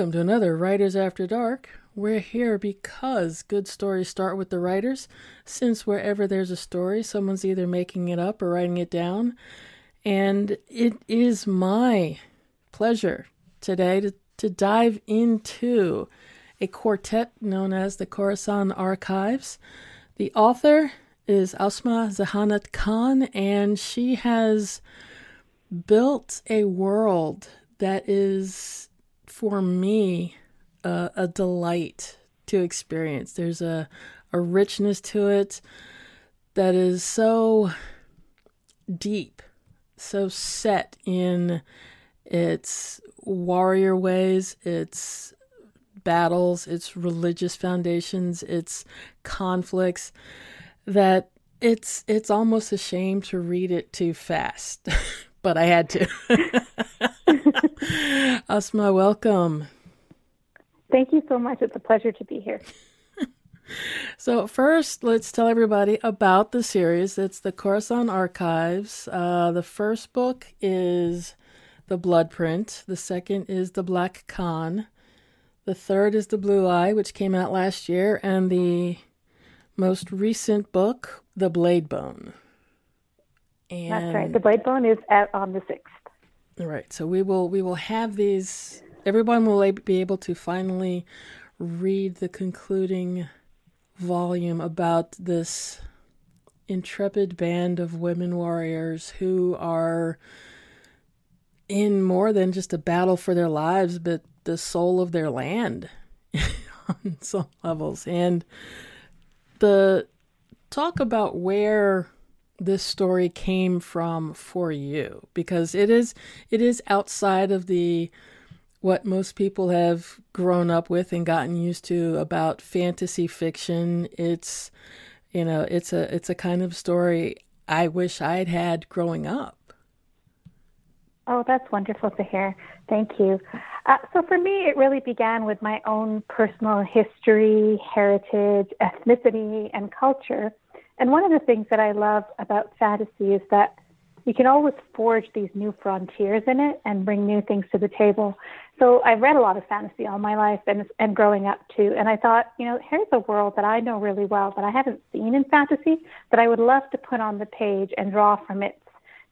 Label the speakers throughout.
Speaker 1: Welcome to another Writers After Dark. We're here because good stories start with the writers, since wherever there's a story, someone's either making it up or writing it down. And it is my pleasure today to, to dive into a quartet known as the Khorasan Archives. The author is Ausma Zehanat Khan, and she has built a world that is, for me, a, a delight to experience. There's a, a richness to it that is so deep, so set in its warrior ways, its battles, its religious foundations, its conflicts that it's it's almost a shame to read it too fast. but I had to. Ausma, welcome.
Speaker 2: Thank you so much. It's a pleasure to be here.
Speaker 1: so, first, let's tell everybody about the series. It's the Khorasan Archives. Uh, the first book is The Blood Print, the second is The Black Khan, the third is The Blue Eye, which came out last year, and the most recent book, The Blade Bone.
Speaker 2: And That's right. The Blade Bone is at, on the sixth.
Speaker 1: All right. So we will we will have these. Everyone will be able to finally read the concluding volume about this intrepid band of women warriors who are in more than just a battle for their lives, but the soul of their land on some levels. And the talk about where this story came from for you? Because it is it is outside of the what most people have grown up with and gotten used to about fantasy fiction. It's you know it's a it's a kind of story i wish i'd had growing up.
Speaker 2: Oh that's wonderful to hear. Thank you. Uh, so for me it really began with my own personal history heritage ethnicity and culture and one of the things that I love about fantasy is that you can always forge these new frontiers in it and bring new things to the table. So I've read a lot of fantasy all my life and and growing up too. And I thought, you know, here's a world that I know really well that I haven't seen in fantasy that I would love to put on the page and draw from its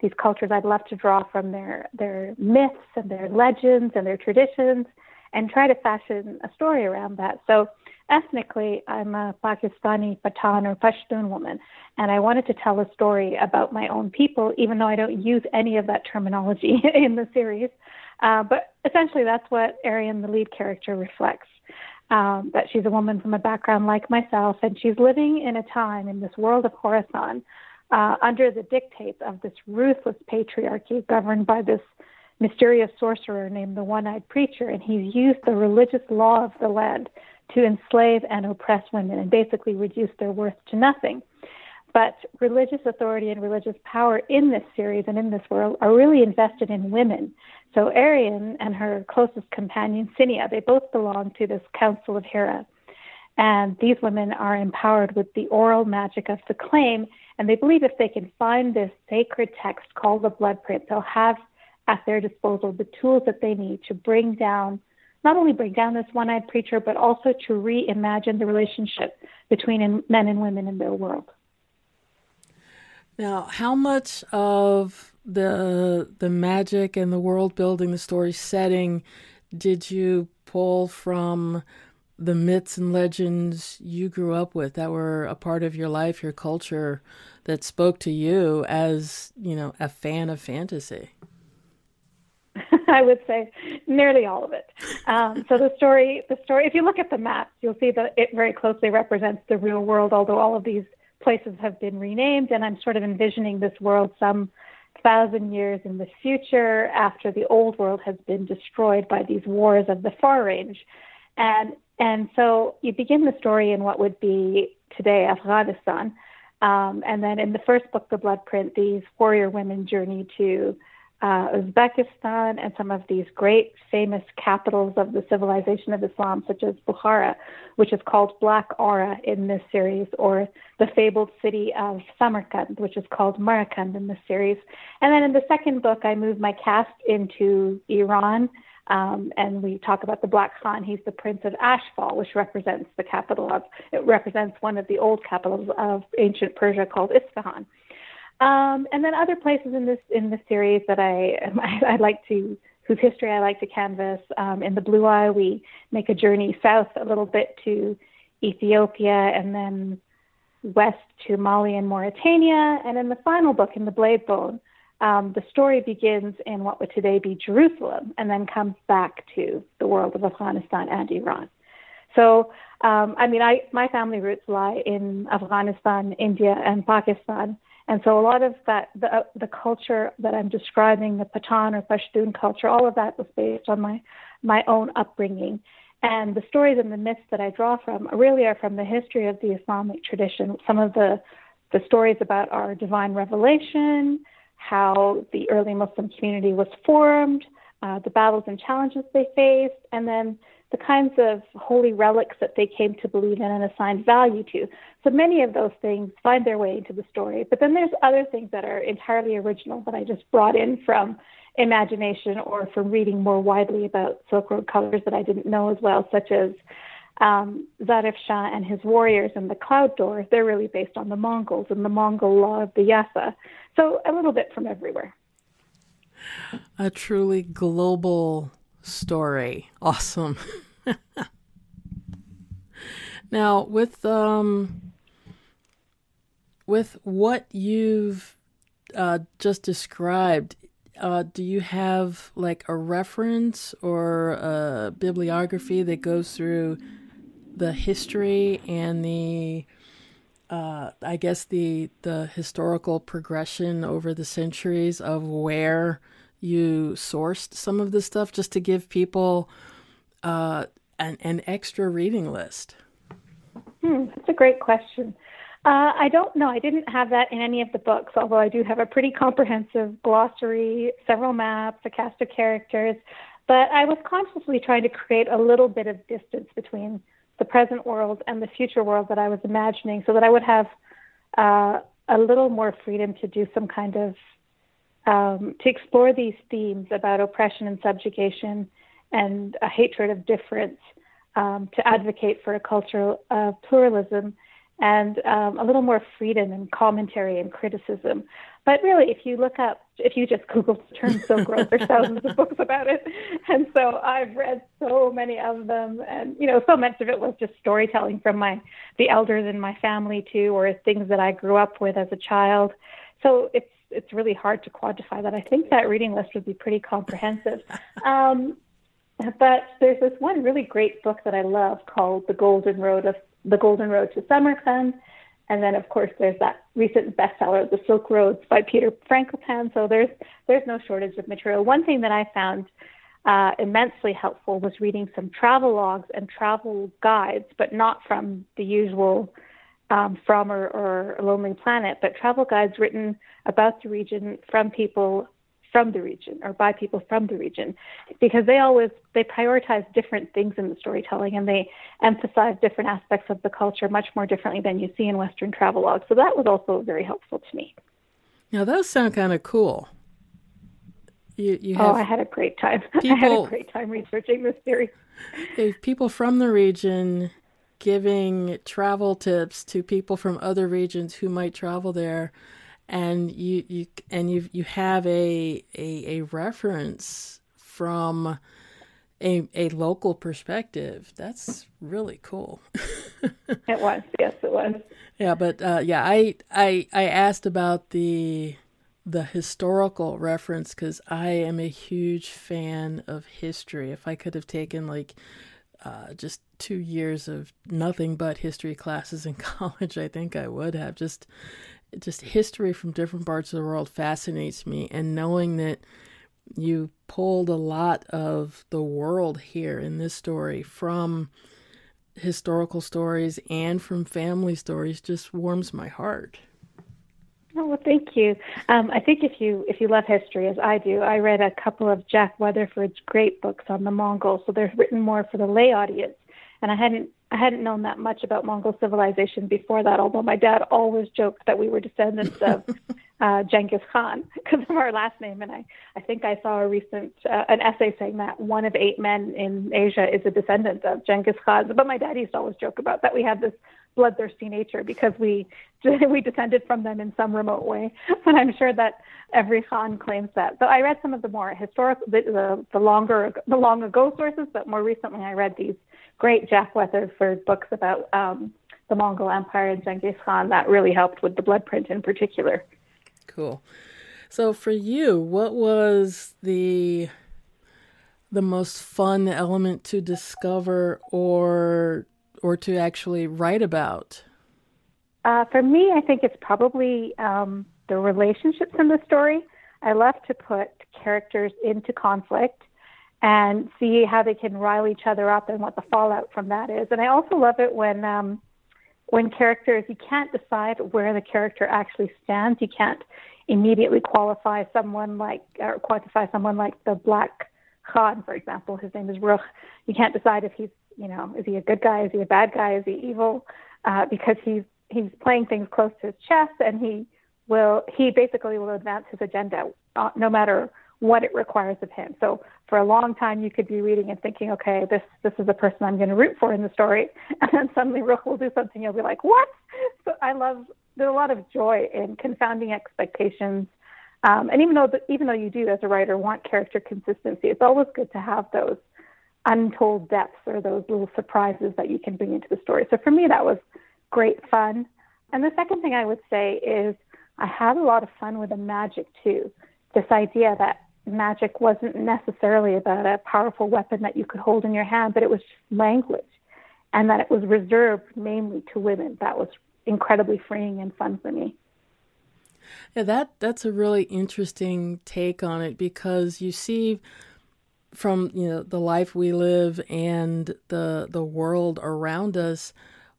Speaker 2: these cultures. I'd love to draw from their their myths and their legends and their traditions and try to fashion a story around that. So ethnically, I'm a Pakistani Pathan or Pashtun woman, and I wanted to tell a story about my own people, even though I don't use any of that terminology in the series. Uh, but essentially, that's what Arian, the lead character, reflects. Um, that she's a woman from a background like myself, and she's living in a time in this world of Khorasan uh, under the dictates of this ruthless patriarchy governed by this mysterious sorcerer named the One Eyed Preacher, and he's used the religious law of the land to enslave and oppress women and basically reduce their worth to nothing. But religious authority and religious power in this series and in this world are really invested in women. So Arian and her closest companion, Sinnia, they both belong to this Council of Hira. And these women are empowered with the oral magic of the claim. And they believe if they can find this sacred text called the blood print, they'll have at their disposal the tools that they need to bring down not only bring down this one eyed preacher, but also to reimagine the relationship between men and women in their world.
Speaker 1: Now, how much of the the magic and the world building, the story setting, did you pull from the myths and legends you grew up with that were a part of your life, your culture, that spoke to you as you know a fan of fantasy?
Speaker 2: I would say nearly all of it. Um, so the story, the story. If you look at the maps, you'll see that it very closely represents the real world. Although all of these places have been renamed, and I'm sort of envisioning this world some thousand years in the future after the old world has been destroyed by these wars of the Far Range, and and so you begin the story in what would be today Afghanistan, um, and then in the first book, The Blood Print, these warrior women journey to uh, Uzbekistan and some of these great famous capitals of the civilization of Islam, such as Bukhara, which is called Black Aura in this series, or the fabled city of Samarkand, which is called Marakand in this series. And then in the second book, I move my cast into Iran. Um, and we talk about the Black Khan. He's the prince of Ashfall, which represents the capital of, it represents one of the old capitals of ancient Persia called Isfahan. Um, and then other places in this in the series that I I, I like to whose history I like to canvas. Um, in the Blue Eye, we make a journey south a little bit to Ethiopia and then west to Mali and Mauritania. And in the final book, in the Blade Bone, um, the story begins in what would today be Jerusalem and then comes back to the world of Afghanistan and Iran. So, um, I mean, I, my family roots lie in Afghanistan, India, and Pakistan. And so a lot of that, the, uh, the culture that I'm describing, the Pathan or Pashtun culture, all of that was based on my, my own upbringing. And the stories and the myths that I draw from really are from the history of the Islamic tradition. Some of the, the stories about our divine revelation, how the early Muslim community was formed, uh, the battles and challenges they faced, and then the kinds of holy relics that they came to believe in and assigned value to. So many of those things find their way into the story. But then there's other things that are entirely original that I just brought in from imagination or from reading more widely about Silk Road colors that I didn't know as well, such as um, Zarif Shah and his warriors and the Cloud Door. They're really based on the Mongols and the Mongol law of the Yasa. So a little bit from everywhere.
Speaker 1: A truly global story. Awesome. now, with um, with what you've uh, just described, uh, do you have like a reference or a bibliography that goes through the history and the uh, I guess the the historical progression over the centuries of where you sourced some of this stuff just to give people uh, an, an extra reading list?
Speaker 2: Hmm, that's a great question. Uh, I don't know. I didn't have that in any of the books, although I do have a pretty comprehensive glossary, several maps, a cast of characters. But I was consciously trying to create a little bit of distance between the present world and the future world that I was imagining so that I would have uh, a little more freedom to do some kind of um, to explore these themes about oppression and subjugation and a hatred of difference, um, to advocate for a culture of pluralism and um, a little more freedom and commentary and criticism. But really, if you look up, if you just Google the term Silk Road, there's thousands of books about it. And so I've read so many of them. And, you know, so much of it was just storytelling from my, the elders in my family too, or things that I grew up with as a child. So it's, it's really hard to quantify that. I think that reading list would be pretty comprehensive. Um, but there's this one really great book that I love called The Golden Road of The Golden Road to Samarkand. And then, of course, there's that recent bestseller, The Silk Roads by Peter Frankopan. So there's there's no shortage of material. One thing that I found uh, immensely helpful was reading some travel logs and travel guides, but not from the usual um, from or, or Lonely Planet, but travel guides written about the region from people from the region or by people from the region because they always they prioritize different things in the storytelling and they emphasize different aspects of the culture much more differently than you see in western travelogue so that was also very helpful to me.
Speaker 1: Now those sound kind of cool.
Speaker 2: You, you oh i had a great time. People, i had a great time researching this series
Speaker 1: people from the region giving travel tips to people from other regions who might travel there. And you you and you you have a a, a reference from a a local perspective. That's really cool.
Speaker 2: It was. Yes it was.
Speaker 1: Yeah but uh, yeah i i i asked about the the historical reference because i am a huge fan of history. If i could have taken like uh, just two years of nothing but history classes in college, I think I would have. Just, just history from different parts of the world fascinates me, and knowing that you pulled a lot of the world here in this story from historical stories and from family stories just warms my heart.
Speaker 2: Oh, well, thank you. Um, I think if you if you love history as I do, I read a couple of Jack Weatherford's great books on the Mongols. So they're written more for the lay audience, and I hadn't I hadn't known that much about Mongol civilization before that. Although my dad always joked that we were descendants of uh, Genghis Khan because of our last name. And I, I think I saw a recent uh, an essay saying that one of eight men in Asia is a descendant of Genghis Khan. But my dad used to always joke about that we had this bloodthirsty nature because we we descended from them in some remote way. But I'm sure that every Khan claims that. So I read some of the more historical, the, the, the longer, the long ago sources, but more recently I read these great Jack Weatherford books about um, the Mongol Empire and Genghis Khan. That really helped with the blood print in particular.
Speaker 1: Cool. So for you, what was the the most fun element to discover or or to actually write about?
Speaker 2: Uh, for me, I think it's probably um, the relationships in the story. I love to put characters into conflict and see how they can rile each other up and what the fallout from that is. And I also love it when um, when characters you can't decide where the character actually stands. You can't immediately qualify someone like or quantify someone like the Black Khan, for example. His name is Rukh. You can't decide if he's you know is he a good guy, is he a bad guy, is he evil, uh, because he's he's playing things close to his chest and he will he basically will advance his agenda uh, no matter what it requires of him. So for a long time, you could be reading and thinking, okay, this this is the person I'm going to root for in the story, and then suddenly Rukh will do something, you'll be like, what? So I love there's a lot of joy in confounding expectations, um, and even though even though you do as a writer want character consistency, it's always good to have those untold depths or those little surprises that you can bring into the story. So for me, that was great fun. And the second thing I would say is I had a lot of fun with the magic too. This idea that magic wasn't necessarily about a powerful weapon that you could hold in your hand, but it was just language and that it was reserved mainly to women. That was incredibly freeing and fun for me.
Speaker 1: Yeah, that that's a really interesting take on it because you see from you know the life we live and the the world around us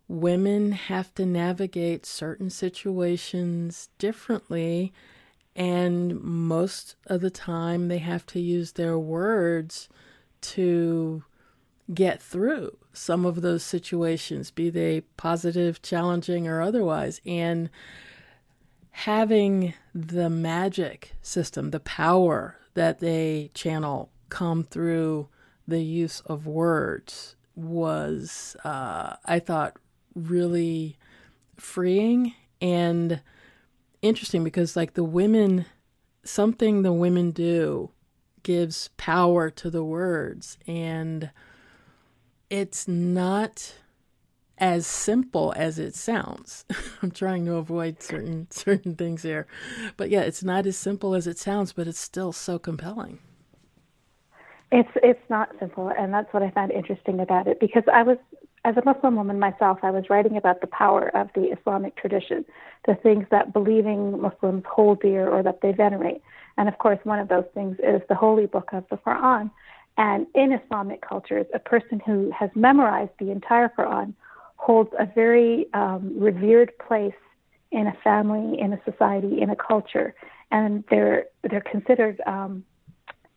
Speaker 1: women have to navigate certain situations differently and most of the time they have to use their words to get through some of those situations be they positive challenging or otherwise. And having the magic system the power that they channel come through the use of words was uh, i thought really freeing and interesting because like the women something the women do gives power to the words and it's not as simple as it sounds. I'm trying to avoid certain certain things here. But yeah, it's not as simple as it sounds, but it's still so compelling.
Speaker 2: It's it's not simple, and that's what I found interesting about it because I was as a Muslim woman myself, I was writing about the power of the Islamic tradition, the things that believing Muslims hold dear or that they venerate. And of course, one of those things is the holy book of the Quran. And in Islamic cultures, a person who has memorized the entire Quran holds a very um, revered place in a family, in a society, in a culture, and they're they're considered. Um,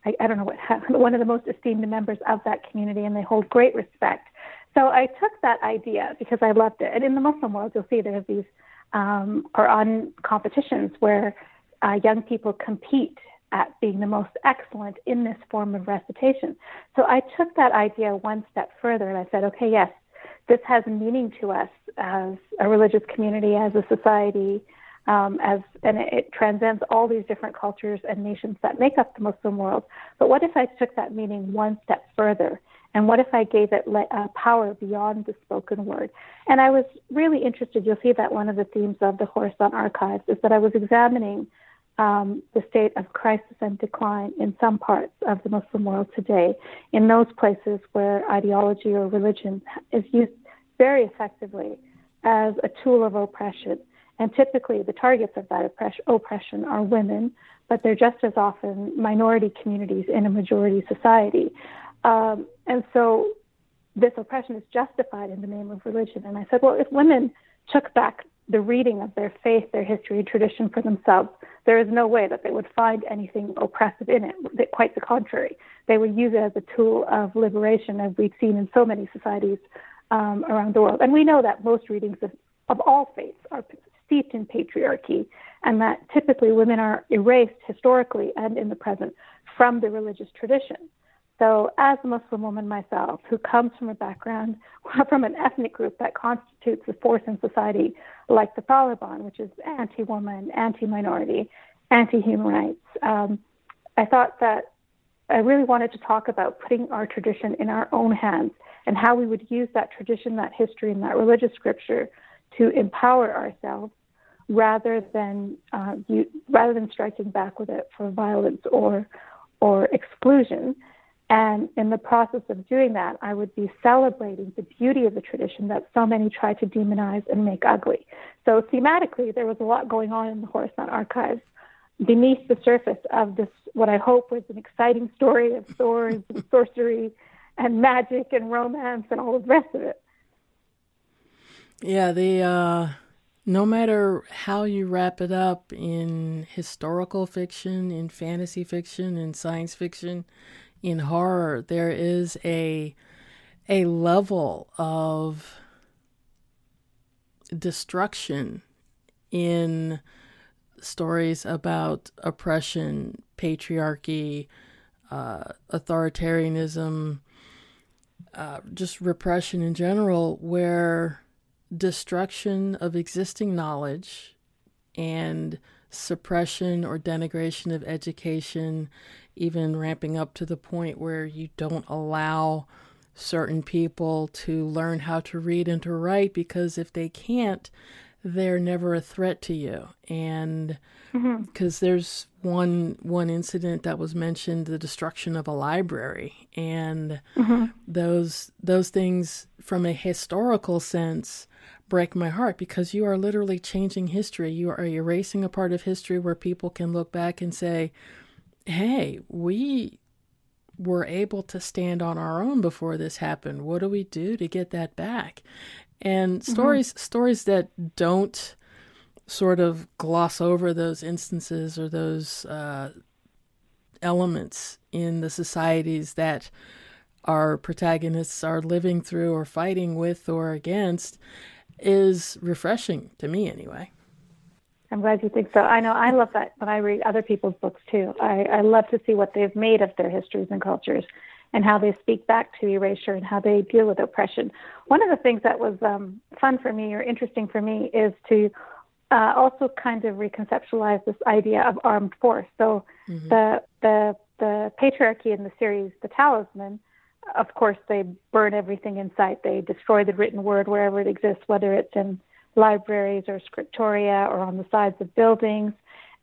Speaker 2: I, I don't know what happened, one of the most esteemed members of that community, and they hold great respect so I took that idea because I loved it. And in the Muslim world, you'll see there are these um, Quran competitions where uh, young people compete at being the most excellent in this form of recitation. So I took that idea one step further and I said, okay, yes, this has meaning to us as a religious community, as a society, um, as and it, it transcends all these different cultures and nations that make up the Muslim world. But what if I took that meaning one step further and what if I gave it le- uh, power beyond the spoken word? And I was really interested. You'll see that one of the themes of the Khorasan archives is that I was examining um, the state of crisis and decline in some parts of the Muslim world today, in those places where ideology or religion is used very effectively as a tool of oppression. And typically, the targets of that oppression are women, but they're just as often minority communities in a majority society. Um, and so this oppression is justified in the name of religion. And I said, well, if women took back the reading of their faith, their history, and tradition for themselves, there is no way that they would find anything oppressive in it. Quite the contrary. They would use it as a tool of liberation, as we've seen in so many societies um, around the world. And we know that most readings of, of all faiths are steeped in patriarchy, and that typically women are erased historically and in the present from the religious tradition. So, as a Muslim woman myself, who comes from a background from an ethnic group that constitutes a force in society like the Taliban, which is anti woman, anti minority, anti human rights, um, I thought that I really wanted to talk about putting our tradition in our own hands and how we would use that tradition, that history, and that religious scripture to empower ourselves rather than uh, you, rather than striking back with it for violence or or exclusion. And in the process of doing that, I would be celebrating the beauty of the tradition that so many try to demonize and make ugly. So thematically, there was a lot going on in the Khorasan archives beneath the surface of this, what I hope was an exciting story of swords and sorcery and magic and romance and all the rest of it.
Speaker 1: Yeah, the uh, no matter how you wrap it up in historical fiction, in fantasy fiction, in science fiction, in horror, there is a a level of destruction in stories about oppression, patriarchy, uh, authoritarianism, uh, just repression in general, where destruction of existing knowledge and suppression or denigration of education, even ramping up to the point where you don't allow certain people to learn how to read and to write because if they can't, they're never a threat to you. And because mm-hmm. there's one one incident that was mentioned, the destruction of a library, and mm-hmm. those those things from a historical sense break my heart because you are literally changing history. You are erasing a part of history where people can look back and say, "Hey, we." were able to stand on our own before this happened. What do we do to get that back? and mm-hmm. stories stories that don't sort of gloss over those instances or those uh, elements in the societies that our protagonists are living through or fighting with or against is refreshing to me anyway.
Speaker 2: I'm glad you think so. I know I love that when I read other people's books too. I, I love to see what they've made of their histories and cultures and how they speak back to erasure and how they deal with oppression. One of the things that was um, fun for me or interesting for me is to uh, also kind of reconceptualize this idea of armed force. So mm-hmm. the the the patriarchy in the series, The Talisman, of course, they burn everything in sight. They destroy the written word wherever it exists, whether it's in libraries or scriptoria or on the sides of buildings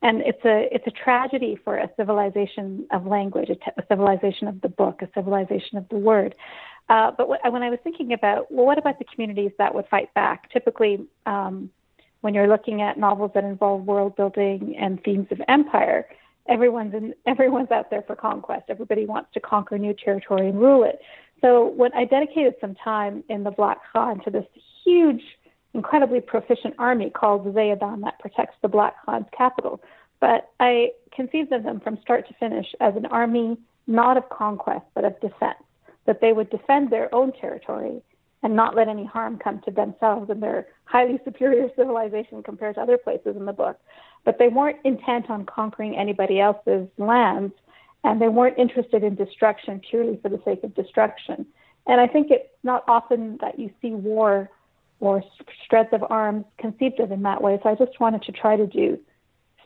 Speaker 2: and it's a it's a tragedy for a civilization of language, a, t- a civilization of the book, a civilization of the word. Uh, but when I was thinking about well, what about the communities that would fight back? Typically, um, when you're looking at novels that involve world building and themes of empire, everyone's in, everyone's out there for conquest. Everybody wants to conquer new territory and rule it. So when I dedicated some time in the Black Khan to this huge incredibly proficient army called Zhayedan that protects the Black Khan's capital. But I conceived of them from start to finish as an army not of conquest, but of defense, that they would defend their own territory and not let any harm come to themselves and their highly superior civilization compared to other places in the book. But they weren't intent on conquering anybody else's lands, and they weren't interested in destruction purely for the sake of destruction. And I think it's not often that you see war or shreds of arms conceived of in that way. So I just wanted to try to do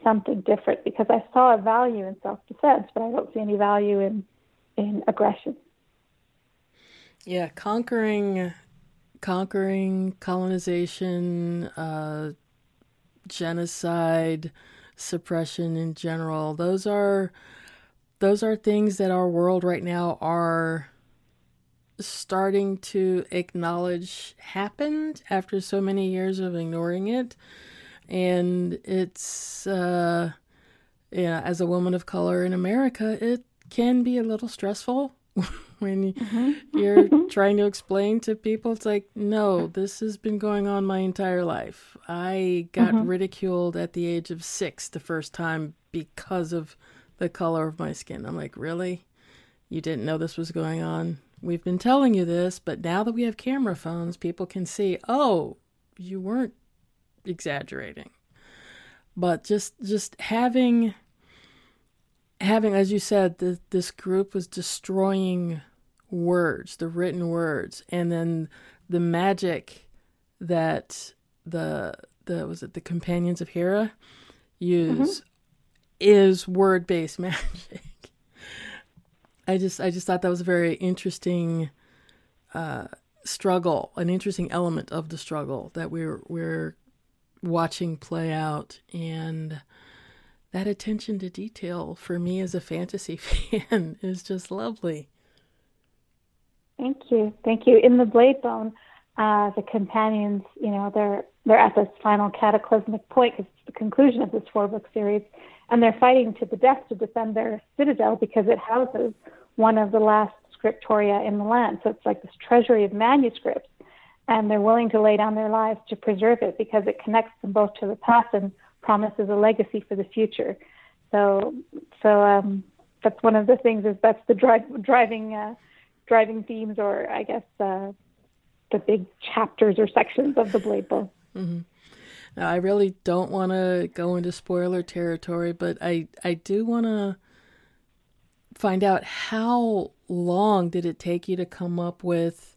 Speaker 2: something different because I saw a value in self defense, but I don't see any value in in aggression.
Speaker 1: Yeah, conquering conquering colonization, uh, genocide, suppression in general. Those are those are things that our world right now are starting to acknowledge happened after so many years of ignoring it. And it's, uh, yeah, as a woman of color in America, it can be a little stressful when mm-hmm. you're trying to explain to people. It's like, no, this has been going on my entire life. I got mm-hmm. ridiculed at the age of six the first time because of the color of my skin. I'm like, really? You didn't know this was going on? We've been telling you this, but now that we have camera phones, people can see, oh, you weren't exaggerating. But just just having having as you said the, this group was destroying words, the written words, and then the magic that the the was it the companions of Hira use mm-hmm. is word based magic. I just I just thought that was a very interesting uh, struggle, an interesting element of the struggle that we're we're watching play out, and that attention to detail for me as a fantasy fan is just lovely.
Speaker 2: Thank you, thank you. In the Blade Bone, uh, the companions, you know, they're they're at this final cataclysmic point because it's the conclusion of this four book series, and they're fighting to the death to defend their citadel because it houses one of the last scriptoria in the land. So it's like this treasury of manuscripts, and they're willing to lay down their lives to preserve it because it connects them both to the past and promises a legacy for the future. So, so um, that's one of the things is that's the drive, driving uh, driving themes, or I guess uh, the big chapters or sections of the Blade Book.
Speaker 1: Mm-hmm. Now, I really don't want to go into spoiler territory, but I I do want to find out how long did it take you to come up with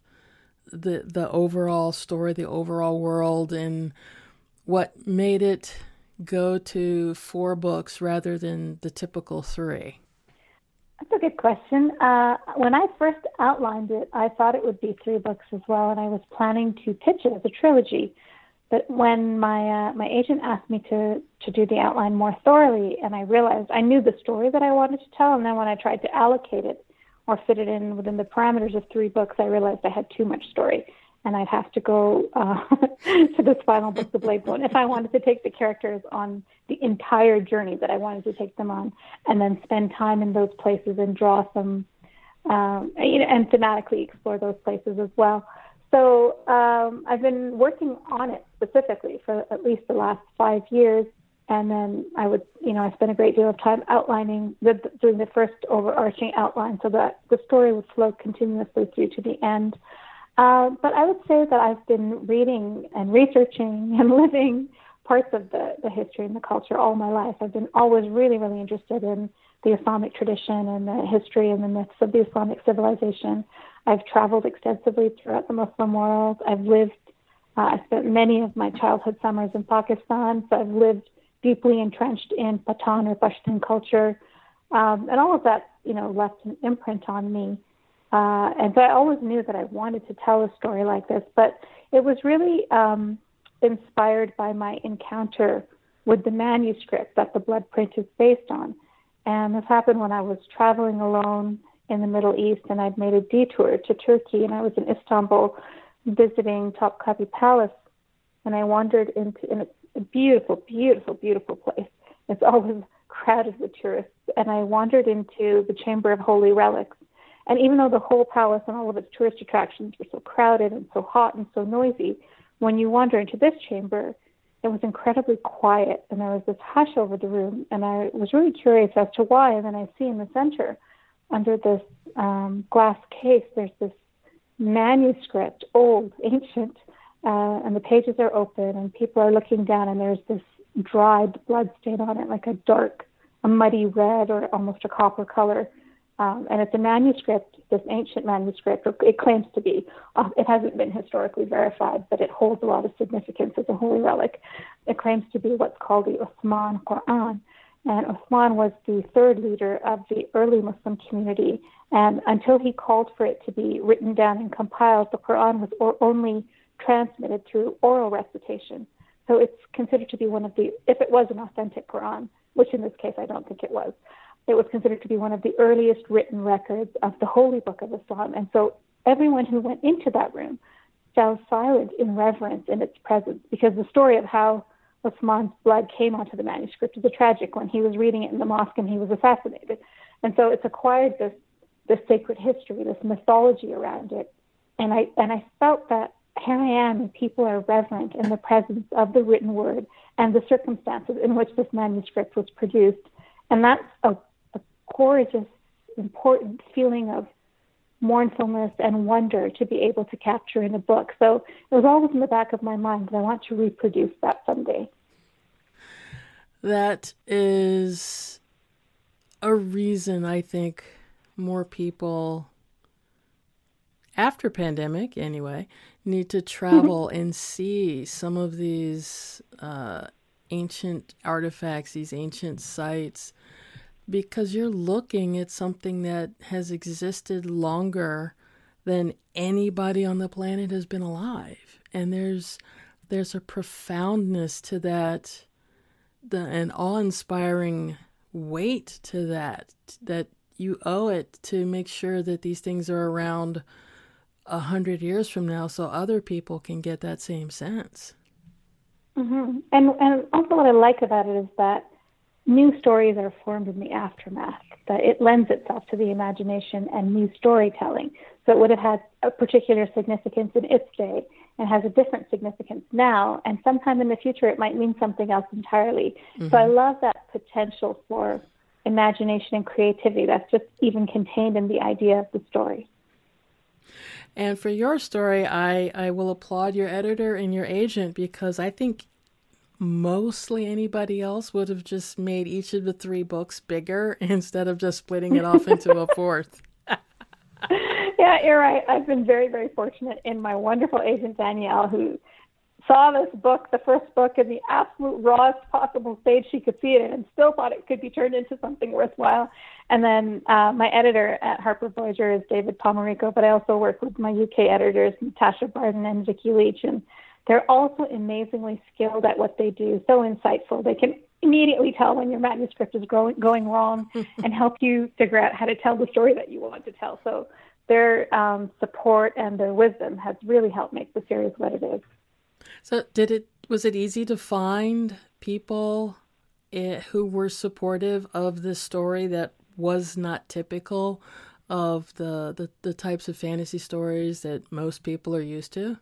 Speaker 1: the the overall story, the overall world, and what made it go to four books rather than the typical three?
Speaker 2: That's a good question. Uh, when I first outlined it, I thought it would be three books as well, and I was planning to pitch it as a trilogy. But when my uh, my agent asked me to to do the outline more thoroughly, and I realized I knew the story that I wanted to tell, and then when I tried to allocate it or fit it in within the parameters of three books, I realized I had too much story, and I'd have to go uh, to this final book, The Blade Bone, if I wanted to take the characters on the entire journey that I wanted to take them on, and then spend time in those places and draw some, um, you know, and thematically explore those places as well. So um, I've been working on it specifically for at least the last five years, and then I would, you know, I spent a great deal of time outlining, the, doing the first overarching outline, so that the story would flow continuously through to the end. Uh, but I would say that I've been reading and researching and living parts of the, the history and the culture all my life. I've been always really, really interested in the Islamic tradition and the history and the myths of the Islamic civilization. I've traveled extensively throughout the Muslim world. I've lived, uh, I spent many of my childhood summers in Pakistan, so I've lived deeply entrenched in Pathan or Pashtun culture. Um, and all of that, you know, left an imprint on me. Uh, and so I always knew that I wanted to tell a story like this, but it was really um, inspired by my encounter with the manuscript that the blood print is based on. And this happened when I was traveling alone in the Middle East, and I'd made a detour to Turkey, and I was in Istanbul visiting Topkapi Palace, and I wandered into it's a beautiful, beautiful, beautiful place. It's always crowded with tourists, and I wandered into the Chamber of Holy Relics. And even though the whole palace and all of its tourist attractions were so crowded and so hot and so noisy, when you wander into this chamber, it was incredibly quiet and there was this hush over the room. And I was really curious as to why. And then I see in the center under this um, glass case, there's this manuscript, old, ancient, uh, and the pages are open, and people are looking down, and there's this dried blood stain on it, like a dark, a muddy red or almost a copper color. Um, and it's a manuscript, this ancient manuscript. It claims to be. Uh, it hasn't been historically verified, but it holds a lot of significance as a holy relic. It claims to be what's called the Uthman Quran. And Uthman was the third leader of the early Muslim community. And until he called for it to be written down and compiled, the Quran was or- only transmitted through oral recitation. So it's considered to be one of the, if it was an authentic Quran, which in this case I don't think it was, it was considered to be one of the earliest written records of the holy book of Islam. And so everyone who went into that room fell silent in reverence in its presence because the story of how Uthman's blood came onto the manuscript is a tragic one. He was reading it in the mosque and he was assassinated. And so it's acquired this this sacred history, this mythology around it. And I and I felt that here I am and people are reverent in the presence of the written word and the circumstances in which this manuscript was produced. And that's a gorgeous, important feeling of mournfulness and wonder to be able to capture in a book. So it was always in the back of my mind that I want to reproduce that someday.
Speaker 1: That is a reason I think more people after pandemic anyway need to travel and see some of these uh, ancient artifacts these ancient sites because you're looking at something that has existed longer than anybody on the planet has been alive and there's there's a profoundness to that the an awe-inspiring weight to that that you owe it to make sure that these things are around a hundred years from now so other people can get that same sense
Speaker 2: mm-hmm. and and also what i like about it is that new stories are formed in the aftermath, that it lends itself to the imagination and new storytelling. So it would have had a particular significance in its day and has a different significance now. And sometime in the future, it might mean something else entirely. Mm-hmm. So I love that potential for imagination and creativity that's just even contained in the idea of the story.
Speaker 1: And for your story, I, I will applaud your editor and your agent because I think mostly anybody else would have just made each of the three books bigger instead of just splitting it off into a fourth.
Speaker 2: yeah, you're right. I've been very, very fortunate in my wonderful agent Danielle, who saw this book, the first book, in the absolute rawest possible stage she could see it in, and still thought it could be turned into something worthwhile. And then uh, my editor at Harper Voyager is David Pomarico, but I also work with my UK editors, Natasha Barden and Vicky Leach, and they're also amazingly skilled at what they do, so insightful. They can immediately tell when your manuscript is growing, going wrong and help you figure out how to tell the story that you want to tell. So their um, support and their wisdom has really helped make the series what it is.
Speaker 1: So did it was it easy to find people eh, who were supportive of this story that was not typical of the, the, the types of fantasy stories that most people are used to?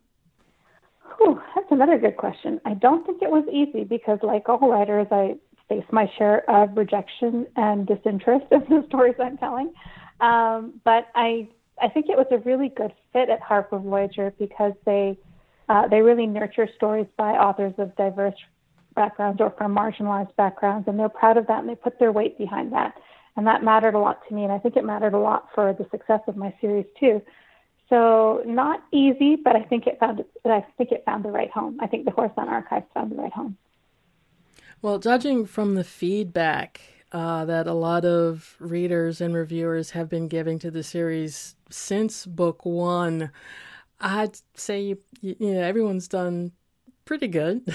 Speaker 2: Whew, that's another good question. I don't think it was easy because, like all writers, I face my share of rejection and disinterest in the stories I'm telling. Um, but I, I think it was a really good fit at Harper Voyager because they, uh, they really nurture stories by authors of diverse backgrounds or from marginalized backgrounds, and they're proud of that and they put their weight behind that. And that mattered a lot to me, and I think it mattered a lot for the success of my series too. So not easy, but I think it found I think it found the right home. I think the Khorasan Archives found the right home.
Speaker 1: Well, judging from the feedback uh, that a lot of readers and reviewers have been giving to the series since book one, I'd say you, you know everyone's done pretty good.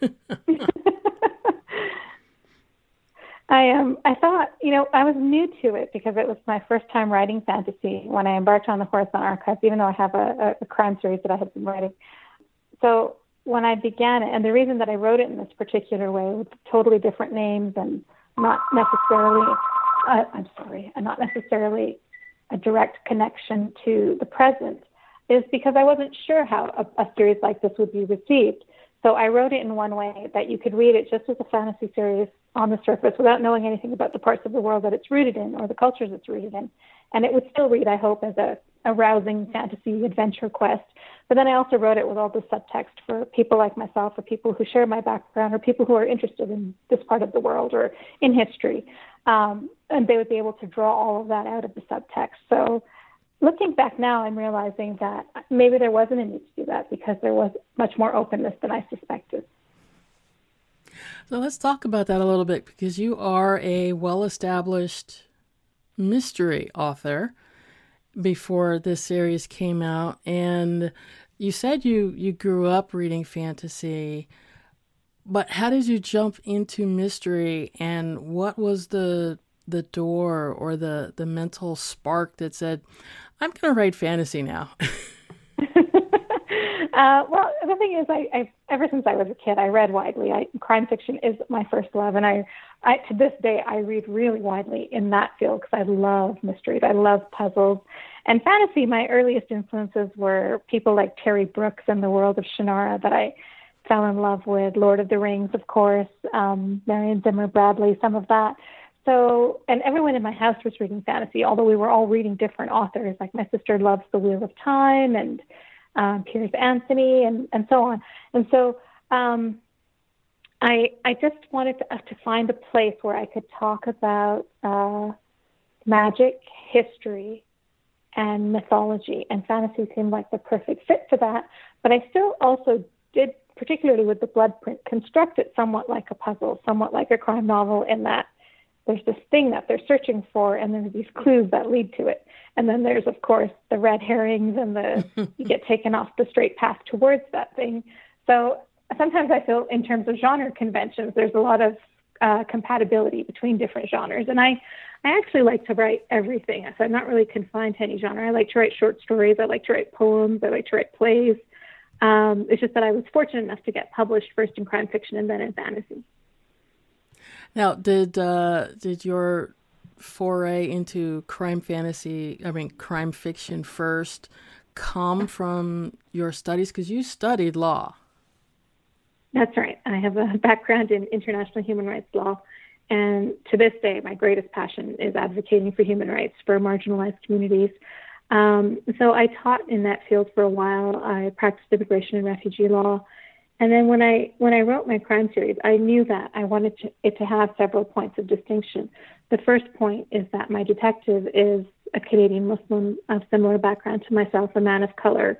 Speaker 2: I um I thought you know I was new to it because it was my first time writing fantasy when I embarked on the Khorasan Archives, even though I have a, a crime series that I had been writing. So when I began it, and the reason that I wrote it in this particular way with totally different names and not necessarily, uh, I'm sorry, not necessarily a direct connection to the present, is because I wasn't sure how a, a series like this would be received. So I wrote it in one way that you could read it just as a fantasy series on the surface without knowing anything about the parts of the world that it's rooted in or the cultures it's rooted in. And it would still read, I hope, as a, a rousing fantasy adventure quest. But then I also wrote it with all the subtext for people like myself, or people who share my background, or people who are interested in this part of the world or in history. Um, and they would be able to draw all of that out of the subtext. So looking back now, I'm realizing that maybe there wasn't a need to do that because there was much more openness than I suspected.
Speaker 1: So let's talk about that a little bit because you are a well established mystery author before this series came out and you said you you grew up reading fantasy but how did you jump into mystery and what was the the door or the the mental spark that said i'm going to write fantasy now
Speaker 2: Uh, well, the thing is, I, I ever since I was a kid, I read widely. I, crime fiction is my first love, and I, I to this day, I read really widely in that field because I love mysteries. I love puzzles, and fantasy. My earliest influences were people like Terry Brooks and the world of Shannara that I fell in love with. Lord of the Rings, of course, um, Marion Zimmer Bradley, some of that. so, and everyone in my house was reading fantasy, although we were all reading different authors. Like my sister loves The Wheel of Time and um, Piers Anthony and, and so on. And so um, I, I just wanted to, uh, to find a place where I could talk about uh, magic, history, and mythology. And fantasy seemed like the perfect fit for that. But I still also did, particularly with the Bloodprint, construct it somewhat like a puzzle, somewhat like a crime novel, in that there's this thing that they're searching for, and there's these clues that lead to it. And then there's, of course, the red herrings, and the you get taken off the straight path towards that thing. So sometimes I feel, in terms of genre conventions, there's a lot of uh, compatibility between different genres, and I I actually like to write everything. So I'm not really confined to any genre. I like to write short stories. I like to write poems. I like to write plays. Um, it's just that I was fortunate enough to get published first in crime fiction and then in fantasy.
Speaker 1: Now, did uh, did your foray into crime fantasy, I mean crime fiction first, come from your studies? Because you studied law.
Speaker 2: That's right. I have a background in international human rights law. And to this day, my greatest passion is advocating for human rights for marginalized communities. Um, so I taught in that field for a while. I practiced immigration and refugee law. And then when I when I wrote my crime series, I knew that I wanted to, it to have several points of distinction. The first point is that my detective is a Canadian Muslim of similar background to myself, a man of color,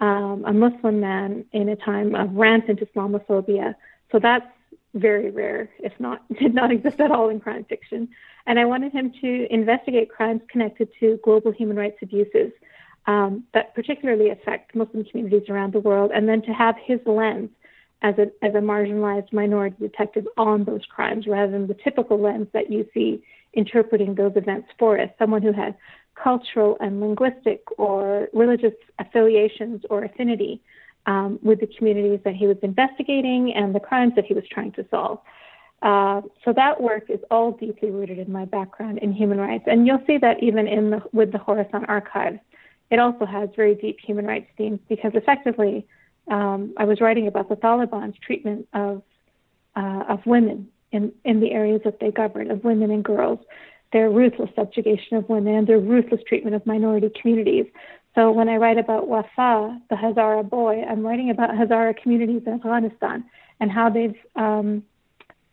Speaker 2: um, a Muslim man in a time of rampant Islamophobia. So that's very rare, if not did not exist at all in crime fiction. And I wanted him to investigate crimes connected to global human rights abuses um, that particularly affect Muslim communities around the world, and then to have his lens as a, as a marginalized minority detective on those crimes rather than the typical lens that you see interpreting those events for us, someone who had cultural and linguistic or religious affiliations or affinity um, with the communities that he was investigating and the crimes that he was trying to solve. Uh, so that work is all deeply rooted in my background in human rights, and you'll see that even in the, with the Khorasan archives, it also has very deep human rights themes because effectively, um, I was writing about the Taliban's treatment of uh, of women in in the areas that they govern, of women and girls, their ruthless subjugation of women, and their ruthless treatment of minority communities. So when I write about Wafa, the Hazara boy, I'm writing about Hazara communities in Afghanistan and how they've um,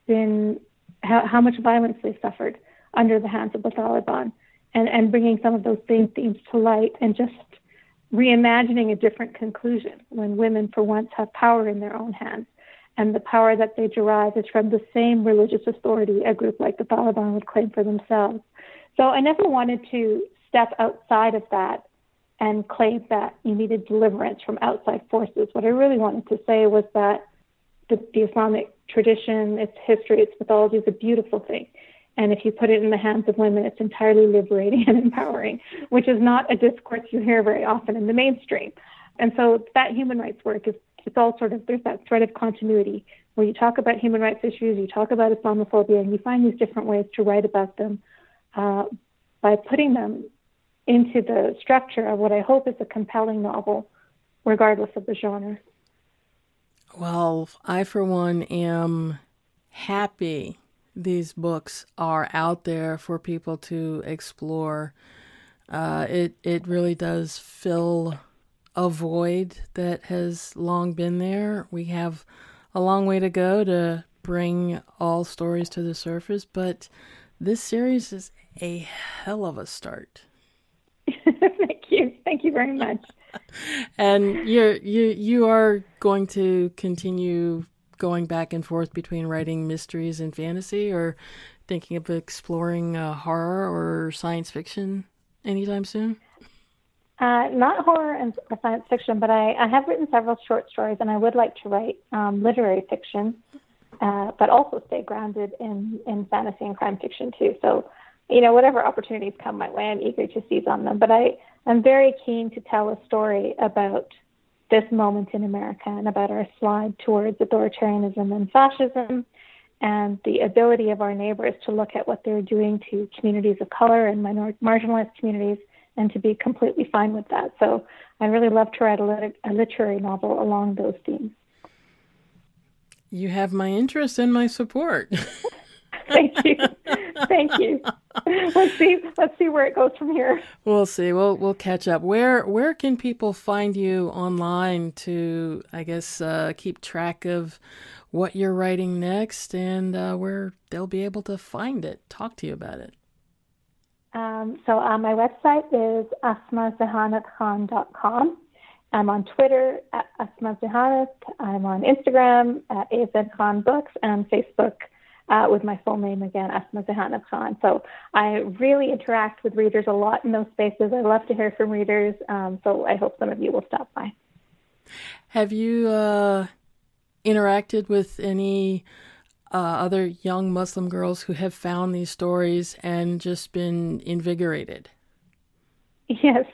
Speaker 2: been, how, how much violence they've suffered under the hands of the Taliban, and, and bringing some of those same themes to light and just reimagining a different conclusion when women, for once, have power in their own hands. And the power that they derive is from the same religious authority a group like the Taliban would claim for themselves. So I never wanted to step outside of that and claim that you needed deliverance from outside forces. What I really wanted to say was that the, the Islamic tradition, its history, its mythology is a beautiful thing. And if you put it in the hands of women, it's entirely liberating and empowering, which is not a discourse you hear very often in the mainstream. And so that human rights work is it's all sort of there's that thread of continuity where you talk about human rights issues, you talk about Islamophobia, and you find these different ways to write about them uh, by putting them into the structure of what I hope is a compelling novel, regardless of the genre.
Speaker 1: Well, I, for one, am happy these books are out there for people to explore. Uh, it it really does fill a void that has long been there. We have a long way to go to bring all stories to the surface, but this series is a hell of a start.
Speaker 2: Thank you. Thank you very much.
Speaker 1: and you're you you are going to continue going back and forth between writing mysteries and fantasy, or thinking of exploring uh, horror or science fiction anytime soon?
Speaker 2: Uh, not horror and science fiction, but I, I have written several short stories, and I would like to write um, literary fiction, uh, but also stay grounded in, in fantasy and crime fiction too. So you know, whatever opportunities come my way, I'm eager to seize on them. But I, I'm very keen to tell a story about this moment in America and about our slide towards authoritarianism and fascism and the ability of our neighbors to look at what they're doing to communities of color and minor- marginalized communities and to be completely fine with that. So I really love to write a, lit- a literary novel along those themes.
Speaker 1: You have my interest and my support.
Speaker 2: Thank you. Thank you. Let's see. Let's see where it goes from here.
Speaker 1: We'll see. We'll we'll catch up. Where where can people find you online to, I guess, uh, keep track of what you're writing next and uh, where they'll be able to find it, talk to you about it?
Speaker 2: Um, so uh, my website is ausmazehanatKhan.com. I'm on Twitter at Ausma Zehanat. I'm on Instagram at AZ Khan Books and on Facebook uh, with my full name again, Ausma Zehanat Khan. So I really interact with readers a lot in those spaces. I love to hear from readers. Um, so I hope some of you will stop by.
Speaker 1: Have you uh, interacted with any uh, other young Muslim girls who have found these stories and just been invigorated?
Speaker 2: Yes,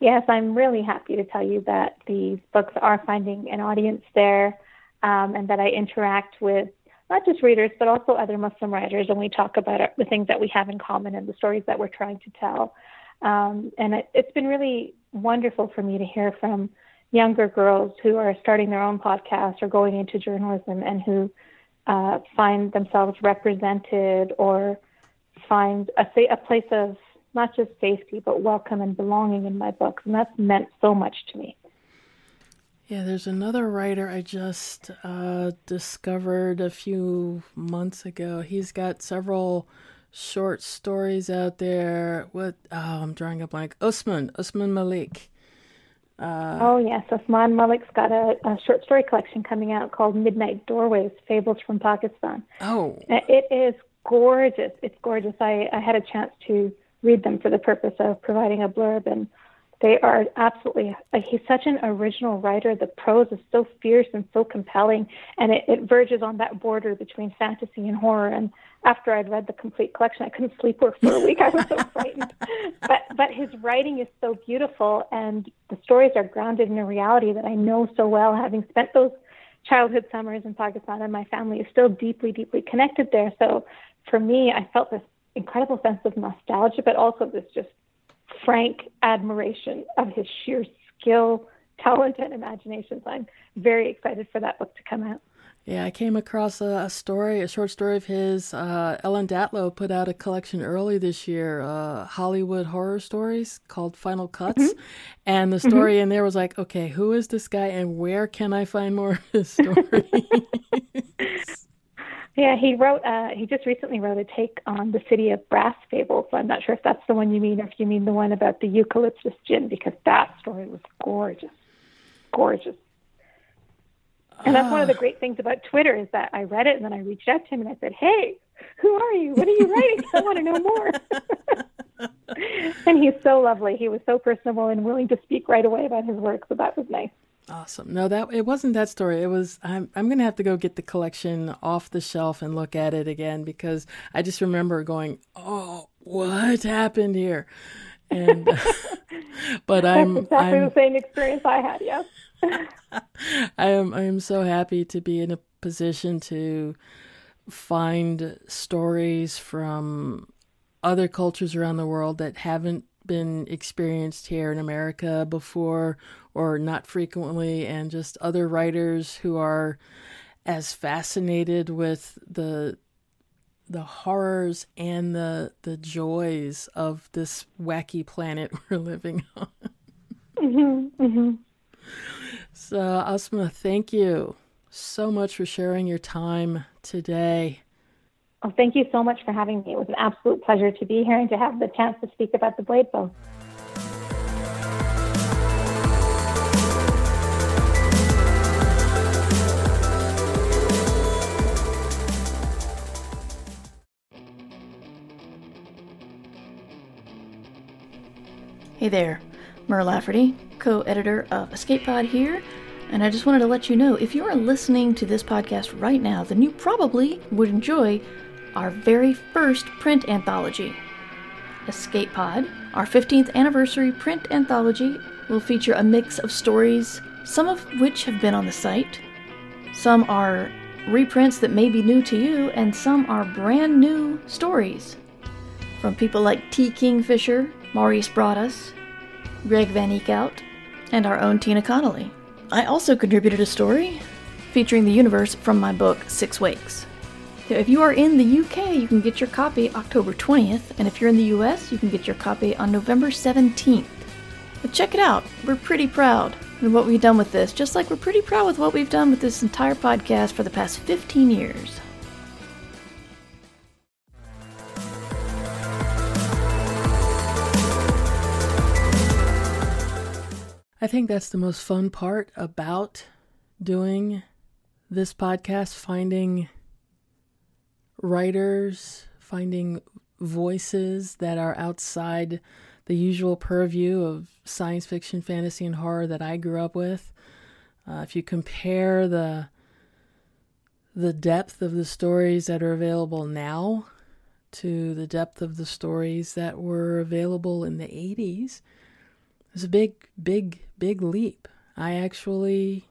Speaker 2: yes, I'm really happy to tell you that these books are finding an audience there um, and that I interact with not just readers, but also other Muslim writers, and we talk about the things that we have in common and the stories that we're trying to tell. Um, and it, it's been really wonderful for me to hear from younger girls who are starting their own podcast or going into journalism and who uh, find themselves represented or find a, a place of not just safety, but welcome and belonging in my books. And that's meant so much to me.
Speaker 1: Yeah, there's another writer I just uh, discovered a few months ago. He's got several short stories out there. What? Oh, I'm drawing a blank. Usman, Usman Malik.
Speaker 2: Uh, oh yes, Usman Malik's got a, a, short story collection coming out called Midnight Doorways: Fables from Pakistan.
Speaker 1: Oh,
Speaker 2: it is gorgeous. It's gorgeous. I, I had a chance to read them for the purpose of providing a blurb, and they are absolutely. Like, he's such an original writer. The prose is so fierce and so compelling, and it, it verges on that border between fantasy and horror. And after I'd read the complete collection, I couldn't sleep for a week. I was so frightened. But but his writing is so beautiful, and the stories are grounded in a reality that I know so well, having spent those childhood summers in Pakistan, and my family is still deeply, deeply connected there. So for me, I felt this incredible sense of nostalgia, but also this just frank admiration of his sheer skill, talent, and imagination. So I'm very excited for that book to come out.
Speaker 1: Yeah, I came across a, a story, a short story of his. Uh, Ellen Datlow put out a collection early this year, uh, Hollywood horror stories called Final Cuts. Mm-hmm. And the story mm-hmm. in there was like, okay, who is this guy and where can I find more of his stories?
Speaker 2: Yeah, he wrote, uh, he just recently wrote a take on the city of brass fables. So I'm not sure if that's the one you mean or if you mean the one about the eucalyptus jinn, because that story was gorgeous. Gorgeous. And that's one of the ah. great things about Twitter is that I read it and then I reached out to him and I said, "Hey, who are you? What are you writing? I want to know more." and he's so lovely. He was so personable and willing to speak right away about his work, so that was nice.
Speaker 1: Awesome. No, that it wasn't that story. It was I'm I'm going to have to go get the collection off the shelf and look at it again because I just remember going, "Oh, what happened here?" And but I'm
Speaker 2: That's exactly
Speaker 1: I'm,
Speaker 2: the same experience I had. Yes.
Speaker 1: I am I am so happy to be in a position to find stories from other cultures around the world that haven't been experienced here in America before or not frequently and just other writers who are as fascinated with the the horrors and the the joys of this wacky planet we're living on.
Speaker 2: mm-hmm, mm-hmm.
Speaker 1: So, Ausma, thank you so much for sharing your time today.
Speaker 2: Oh, thank you so much for having me. It was an absolute pleasure to be here and to have the chance to speak about the Blade Bone.
Speaker 3: Hey there, Mur Lafferty, co editor of Escape Pod here, and I just wanted to let you know if you are listening to this podcast right now, then you probably would enjoy our very first print anthology. Escape Pod, our 15th anniversary print anthology, will feature a mix of stories, some of which have been on the site. Some are reprints that may be new to you, and some are brand new stories from people like T. Kingfisher, Maurice Broaddus, Greg Van Eekhout, and our own Tina Connolly. I also contributed a story featuring the universe from my book Six Wakes. If you are in the UK, you can get your copy October 20th, and if you're in the US, you can get your copy on November 17th. But check it out, we're pretty proud of what we've done with this, just like we're pretty proud with what we've done with this entire podcast for the past 15 years.
Speaker 1: I think that's the most fun part about doing this podcast finding writers, finding voices that are outside the usual purview of science fiction, fantasy, and horror that I grew up with. Uh, if you compare the the depth of the stories that are available now to the depth of the stories that were available in the 80s, it's a big, big, big leap. I actually,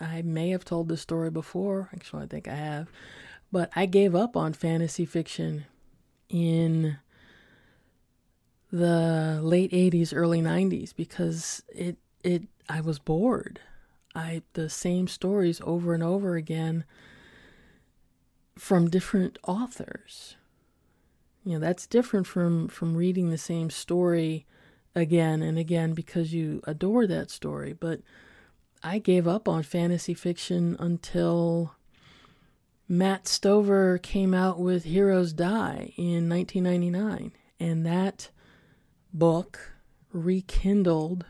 Speaker 1: I may have told this story before. Actually, I think I have. But I gave up on fantasy fiction in the late 80s early 90s because it it I was bored. I the same stories over and over again from different authors. You know, that's different from from reading the same story again and again because you adore that story, but I gave up on fantasy fiction until Matt Stover came out with Heroes Die in 1999 and that book rekindled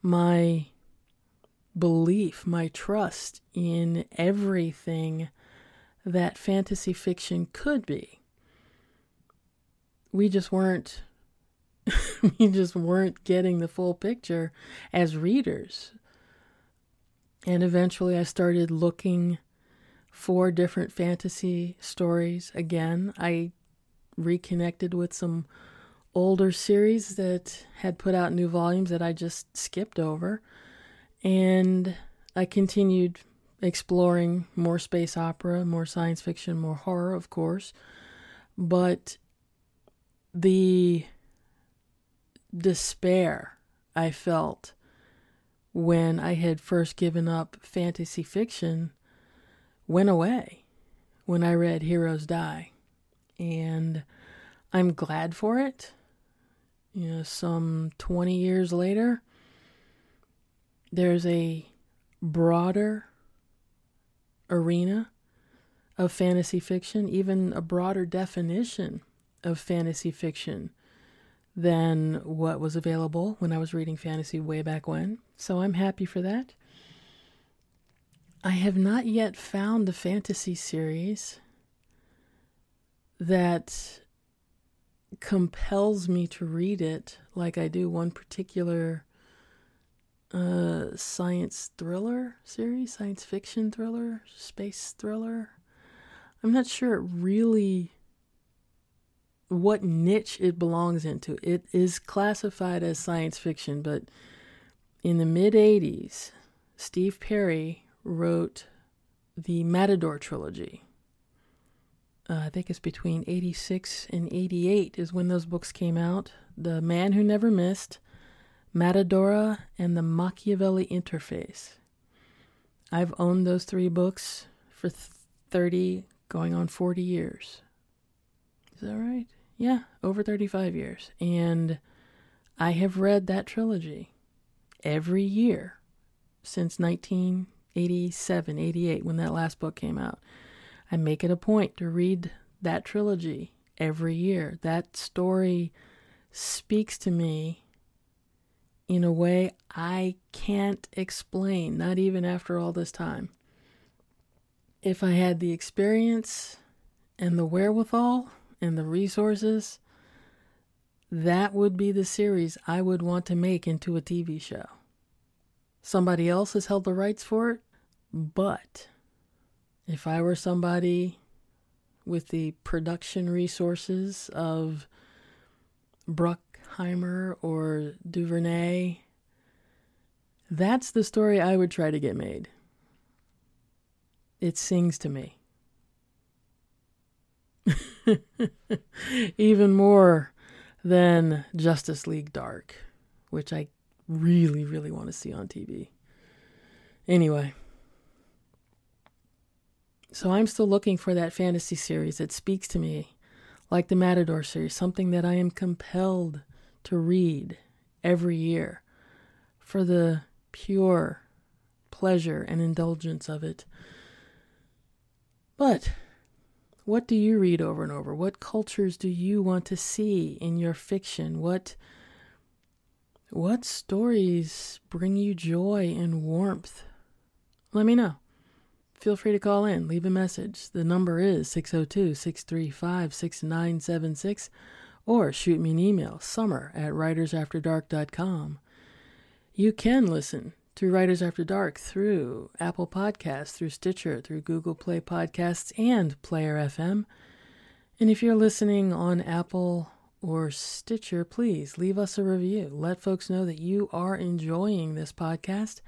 Speaker 1: my belief, my trust in everything that fantasy fiction could be. We just weren't we just weren't getting the full picture as readers. And eventually I started looking for different fantasy stories again. I reconnected with some older series that had put out new volumes that I just skipped over. And I continued exploring more space opera, more science fiction, more horror, of course. But the despair I felt when I had first given up fantasy fiction went away when I read Heroes Die. And I'm glad for it you know, some 20 years later, there's a broader arena of fantasy fiction, even a broader definition of fantasy fiction than what was available when I was reading fantasy way back when. So I'm happy for that. I have not yet found the fantasy series that compels me to read it like I do one particular uh, science thriller series, science fiction thriller, space thriller. I'm not sure it really what niche it belongs into. It is classified as science fiction, but in the mid 80s, Steve Perry wrote the Matador trilogy uh, I think it's between 86 and 88 is when those books came out. The Man Who Never Missed, Matadora, and the Machiavelli Interface. I've owned those three books for 30, going on 40 years. Is that right? Yeah, over 35 years. And I have read that trilogy every year since 1987, 88, when that last book came out. I make it a point to read that trilogy every year. That story speaks to me in a way I can't explain, not even after all this time. If I had the experience and the wherewithal and the resources, that would be the series I would want to make into a TV show. Somebody else has held the rights for it, but if I were somebody with the production resources of Bruckheimer or Duvernay, that's the story I would try to get made. It sings to me. Even more than Justice League Dark, which I really, really want to see on TV. Anyway. So I'm still looking for that fantasy series that speaks to me, like the Matador series, something that I am compelled to read every year for the pure pleasure and indulgence of it. But what do you read over and over? What cultures do you want to see in your fiction? What what stories bring you joy and warmth? Let me know. Feel free to call in, leave a message. The number is 602 635 6976 or shoot me an email, summer at writersafterdark.com. You can listen to Writers After Dark through Apple Podcasts, through Stitcher, through Google Play Podcasts, and Player FM. And if you're listening on Apple or Stitcher, please leave us a review. Let folks know that you are enjoying this podcast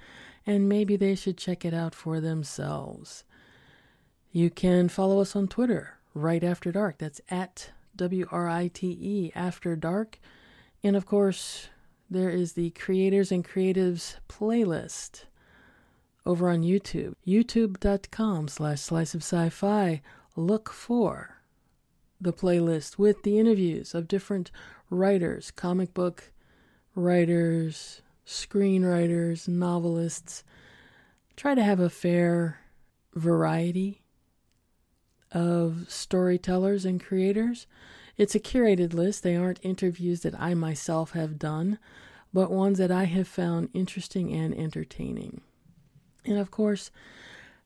Speaker 1: and maybe they should check it out for themselves. You can follow us on Twitter, right after dark. That's at W R I T E after dark. And of course, there is the Creators and Creatives playlist over on YouTube, youtube.com slash slice of sci-fi. Look for the playlist with the interviews of different writers, comic book writers, screenwriters, novelists. Try to have a fair variety of storytellers and creators. It's a curated list. They aren't interviews that I myself have done, but ones that I have found interesting and entertaining. And of course,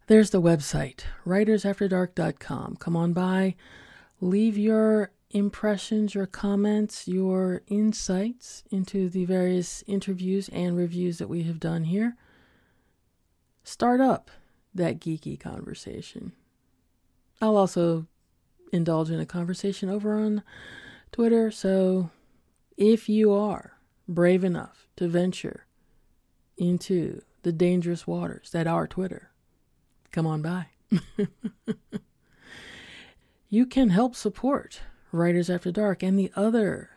Speaker 1: there's the website, writersafterdark.com. Come on by, leave your impressions, your comments, your insights into the various interviews and reviews that we have done here. Start up that geeky conversation. I'll also indulge in a conversation over on Twitter, so if you are brave enough to venture into the dangerous waters that are Twitter, come on by. you can help support Writers After Dark, and the other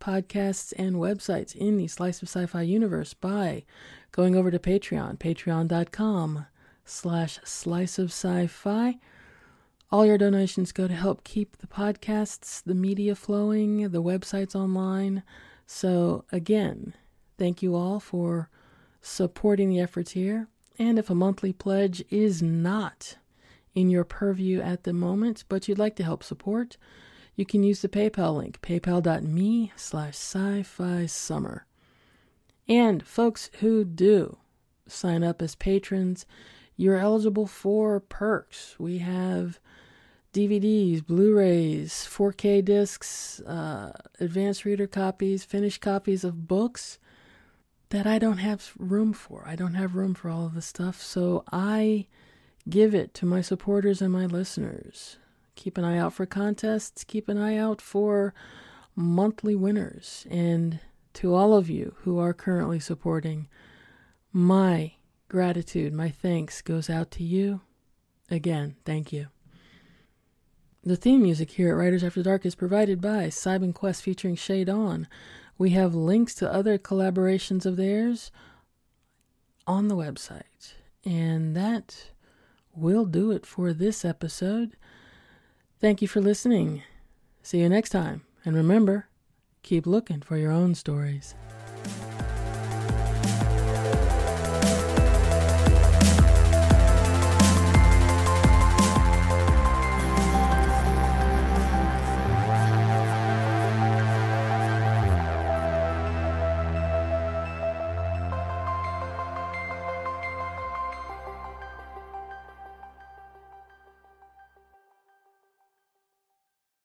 Speaker 1: podcasts and websites in the Slice of Sci-Fi universe by going over to Patreon, patreon.com slash slice of sci-fi. All your donations go to help keep the podcasts, the media flowing, the websites online. So again, thank you all for supporting the efforts here. And if a monthly pledge is not in your purview at the moment, but you'd like to help support, you can use the PayPal link, paypal.me slash sci-fi summer. And folks who do sign up as patrons, you're eligible for perks. We have DVDs, Blu-rays, 4K discs, uh, advanced reader copies, finished copies of books that I don't have room for. I don't have room for all of the stuff, so I give it to my supporters and my listeners. Keep an eye out for contests. Keep an eye out for monthly winners. And to all of you who are currently supporting, my gratitude, my thanks goes out to you. Again, thank you. The theme music here at Writers After Dark is provided by Cybin Quest featuring Shade On. We have links to other collaborations of theirs on the website. And that will do it for this episode. Thank you for listening. See you next time. And remember, keep looking for your own stories.